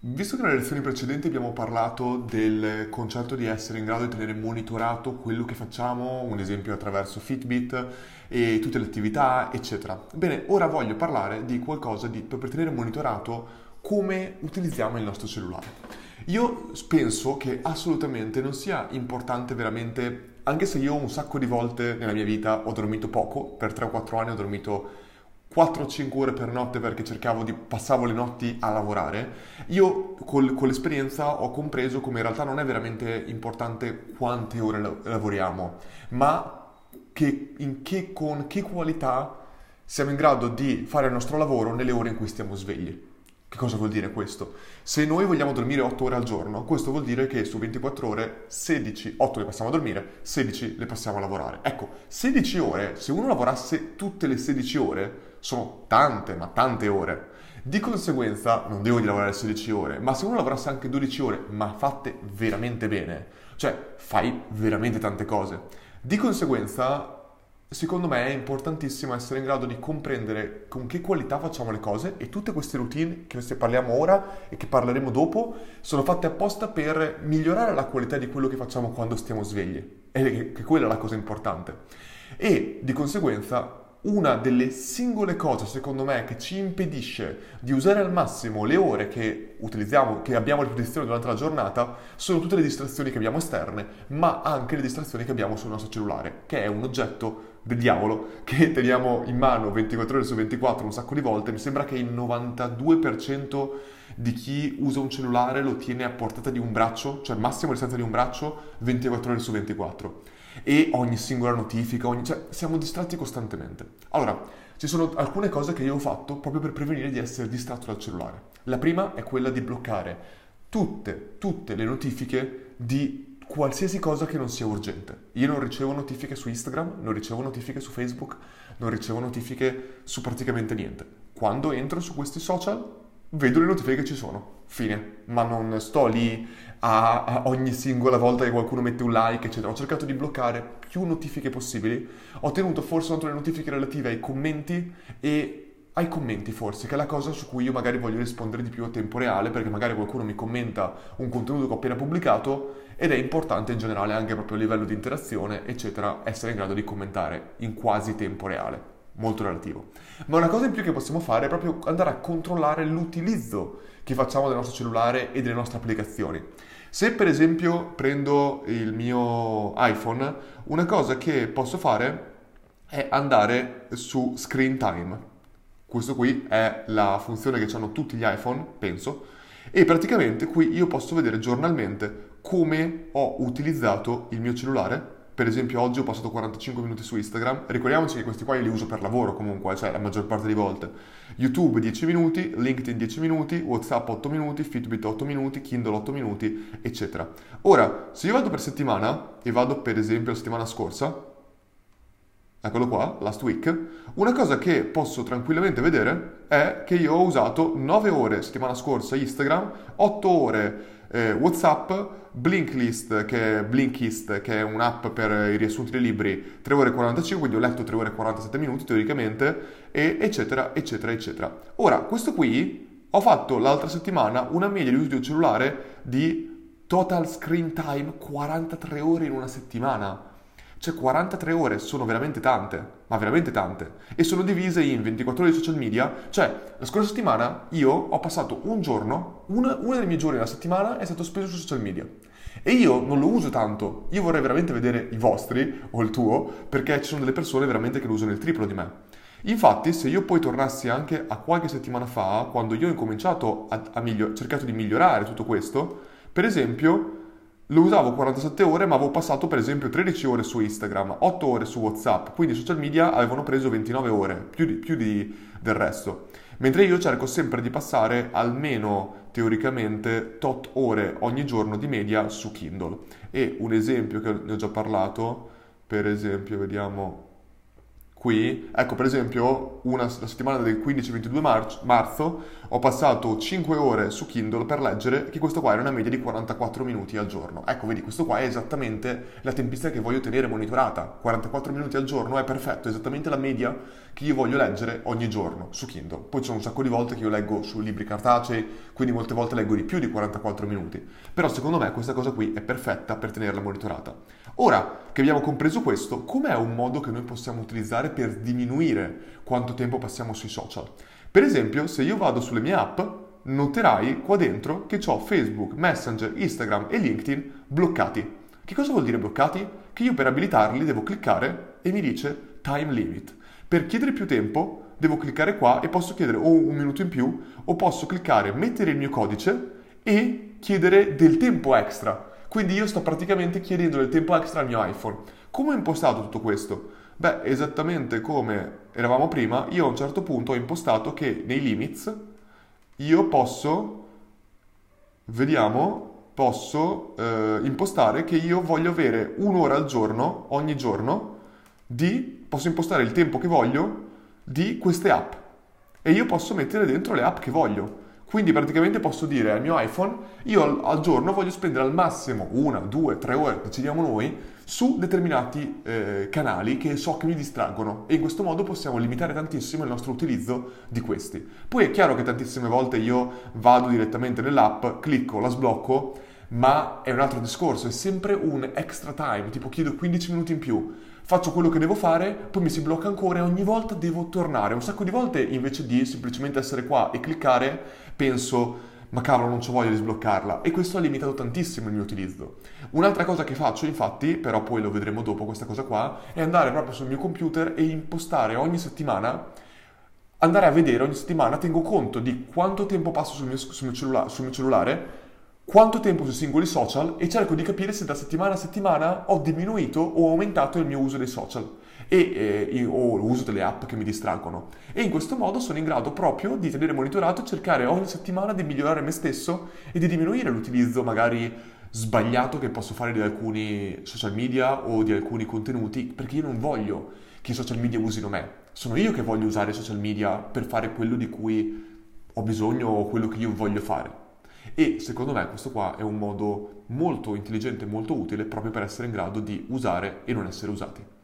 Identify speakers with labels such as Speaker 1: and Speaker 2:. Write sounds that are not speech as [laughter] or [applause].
Speaker 1: Visto che nelle lezioni precedenti abbiamo parlato del concetto di essere in grado di tenere monitorato quello che facciamo, un esempio attraverso Fitbit e tutte le attività, eccetera. Bene, ora voglio parlare di qualcosa di, per tenere monitorato come utilizziamo il nostro cellulare. Io penso che assolutamente non sia importante veramente, anche se io un sacco di volte nella mia vita ho dormito poco, per 3 o 4 anni ho dormito 4-5 ore per notte perché cercavo di passavo le notti a lavorare, io col, con l'esperienza ho compreso come in realtà non è veramente importante quante ore lavoriamo, ma che, che, con che qualità siamo in grado di fare il nostro lavoro nelle ore in cui stiamo svegli. Che cosa vuol dire questo? Se noi vogliamo dormire 8 ore al giorno, questo vuol dire che su 24 ore 16, 8 le passiamo a dormire, 16 le passiamo a lavorare. Ecco, 16 ore, se uno lavorasse tutte le 16 ore, sono tante, ma tante ore. Di conseguenza non devo di lavorare 16 ore, ma se uno lavorasse anche 12 ore, ma fatte veramente bene, cioè fai veramente tante cose. Di conseguenza, secondo me è importantissimo essere in grado di comprendere con che qualità facciamo le cose e tutte queste routine che parliamo ora e che parleremo dopo sono fatte apposta per migliorare la qualità di quello che facciamo quando stiamo svegli. E che quella è la cosa importante. E di conseguenza una delle singole cose, secondo me, che ci impedisce di usare al massimo le ore che utilizziamo, che abbiamo a disposizione durante la giornata, sono tutte le distrazioni che abbiamo esterne, ma anche le distrazioni che abbiamo sul nostro cellulare, che è un oggetto del diavolo che [laughs] teniamo in mano 24 ore su 24 un sacco di volte. Mi sembra che il 92% di chi usa un cellulare lo tiene a portata di un braccio, cioè massimo di distanza di un braccio 24 ore su 24 e ogni singola notifica, ogni... cioè siamo distratti costantemente. Allora, ci sono alcune cose che io ho fatto proprio per prevenire di essere distratto dal cellulare. La prima è quella di bloccare tutte, tutte le notifiche di qualsiasi cosa che non sia urgente. Io non ricevo notifiche su Instagram, non ricevo notifiche su Facebook, non ricevo notifiche su praticamente niente. Quando entro su questi social vedo le notifiche che ci sono, fine, ma non sto lì a, a, ogni singola volta che qualcuno mette un like, eccetera. Ho cercato di bloccare più notifiche possibili, ho tenuto forse soltanto le notifiche relative ai commenti e ai commenti forse, che è la cosa su cui io magari voglio rispondere di più a tempo reale, perché magari qualcuno mi commenta un contenuto che ho appena pubblicato ed è importante in generale anche proprio a livello di interazione, eccetera, essere in grado di commentare in quasi tempo reale molto relativo. Ma una cosa in più che possiamo fare è proprio andare a controllare l'utilizzo che facciamo del nostro cellulare e delle nostre applicazioni. Se per esempio prendo il mio iPhone, una cosa che posso fare è andare su Screen Time. Questo qui è la funzione che hanno tutti gli iPhone, penso, e praticamente qui io posso vedere giornalmente come ho utilizzato il mio cellulare per esempio oggi ho passato 45 minuti su Instagram, ricordiamoci che questi qua io li uso per lavoro comunque, cioè la maggior parte delle volte. YouTube 10 minuti, LinkedIn 10 minuti, WhatsApp 8 minuti, Fitbit 8 minuti, Kindle 8 minuti, eccetera. Ora, se io vado per settimana, e vado per esempio la settimana scorsa, eccolo qua, last week, una cosa che posso tranquillamente vedere è che io ho usato 9 ore settimana scorsa Instagram, 8 ore eh, WhatsApp, Blinklist, che Blinkist, che è un'app per i riassunti dei libri, 3 ore e 45, quindi ho letto 3 ore e 47 minuti teoricamente, e eccetera, eccetera, eccetera. Ora, questo qui ho fatto l'altra settimana una media di uso di un cellulare di total screen time 43 ore in una settimana. Cioè 43 ore sono veramente tante, ma veramente tante. E sono divise in 24 ore di social media. Cioè, la scorsa settimana io ho passato un giorno, una, uno dei miei giorni della settimana è stato speso su social media. E io non lo uso tanto. Io vorrei veramente vedere i vostri o il tuo, perché ci sono delle persone veramente che lo usano il triplo di me. Infatti, se io poi tornassi anche a qualche settimana fa, quando io ho incominciato a, a miglior- cercato di migliorare tutto questo, per esempio, lo usavo 47 ore, ma avevo passato per esempio 13 ore su Instagram, 8 ore su WhatsApp, quindi i social media avevano preso 29 ore, più, di, più di, del resto. Mentre io cerco sempre di passare almeno teoricamente tot ore ogni giorno di media su Kindle. E un esempio che ne ho già parlato, per esempio, vediamo qui, ecco per esempio una, la settimana del 15-22 mar- marzo ho passato 5 ore su Kindle per leggere che questo qua era una media di 44 minuti al giorno. Ecco, vedi, questo qua è esattamente la tempistica che voglio tenere monitorata. 44 minuti al giorno è perfetto, esattamente la media che io voglio leggere ogni giorno su Kindle. Poi sono un sacco di volte che io leggo su libri cartacei, quindi molte volte leggo di più di 44 minuti. Però secondo me questa cosa qui è perfetta per tenerla monitorata. Ora che abbiamo compreso questo, com'è un modo che noi possiamo utilizzare per diminuire quanto tempo passiamo sui social? Per esempio, se io vado sulle mie app, noterai qua dentro che ho Facebook, Messenger, Instagram e LinkedIn bloccati. Che cosa vuol dire bloccati? Che io per abilitarli devo cliccare e mi dice time limit. Per chiedere più tempo devo cliccare qua e posso chiedere o un minuto in più o posso cliccare, mettere il mio codice e chiedere del tempo extra. Quindi io sto praticamente chiedendo del tempo extra al mio iPhone. Come ho impostato tutto questo? Beh, esattamente come eravamo prima, io a un certo punto ho impostato che nei limits io posso, vediamo, posso eh, impostare che io voglio avere un'ora al giorno, ogni giorno, di, posso impostare il tempo che voglio di queste app. E io posso mettere dentro le app che voglio. Quindi praticamente posso dire al mio iPhone, io al, al giorno voglio spendere al massimo una, due, tre ore, decidiamo noi, su determinati eh, canali che so che mi distraggono e in questo modo possiamo limitare tantissimo il nostro utilizzo di questi. Poi è chiaro che tantissime volte io vado direttamente nell'app, clicco, la sblocco, ma è un altro discorso, è sempre un extra time, tipo chiedo 15 minuti in più faccio quello che devo fare, poi mi si blocca ancora e ogni volta devo tornare. Un sacco di volte invece di semplicemente essere qua e cliccare, penso, ma cavolo non ho voglia di sbloccarla e questo ha limitato tantissimo il mio utilizzo. Un'altra cosa che faccio infatti, però poi lo vedremo dopo questa cosa qua, è andare proprio sul mio computer e impostare ogni settimana andare a vedere ogni settimana, tengo conto di quanto tempo passo sul mio, sul mio, cellula- sul mio cellulare quanto tempo sui singoli social e cerco di capire se da settimana a settimana ho diminuito o aumentato il mio uso dei social e, eh, o l'uso delle app che mi distraggono. E in questo modo sono in grado proprio di tenere monitorato e cercare ogni settimana di migliorare me stesso e di diminuire l'utilizzo magari sbagliato che posso fare di alcuni social media o di alcuni contenuti perché io non voglio che i social media usino me. Sono io che voglio usare i social media per fare quello di cui ho bisogno o quello che io voglio fare. E secondo me questo qua è un modo molto intelligente e molto utile proprio per essere in grado di usare e non essere usati.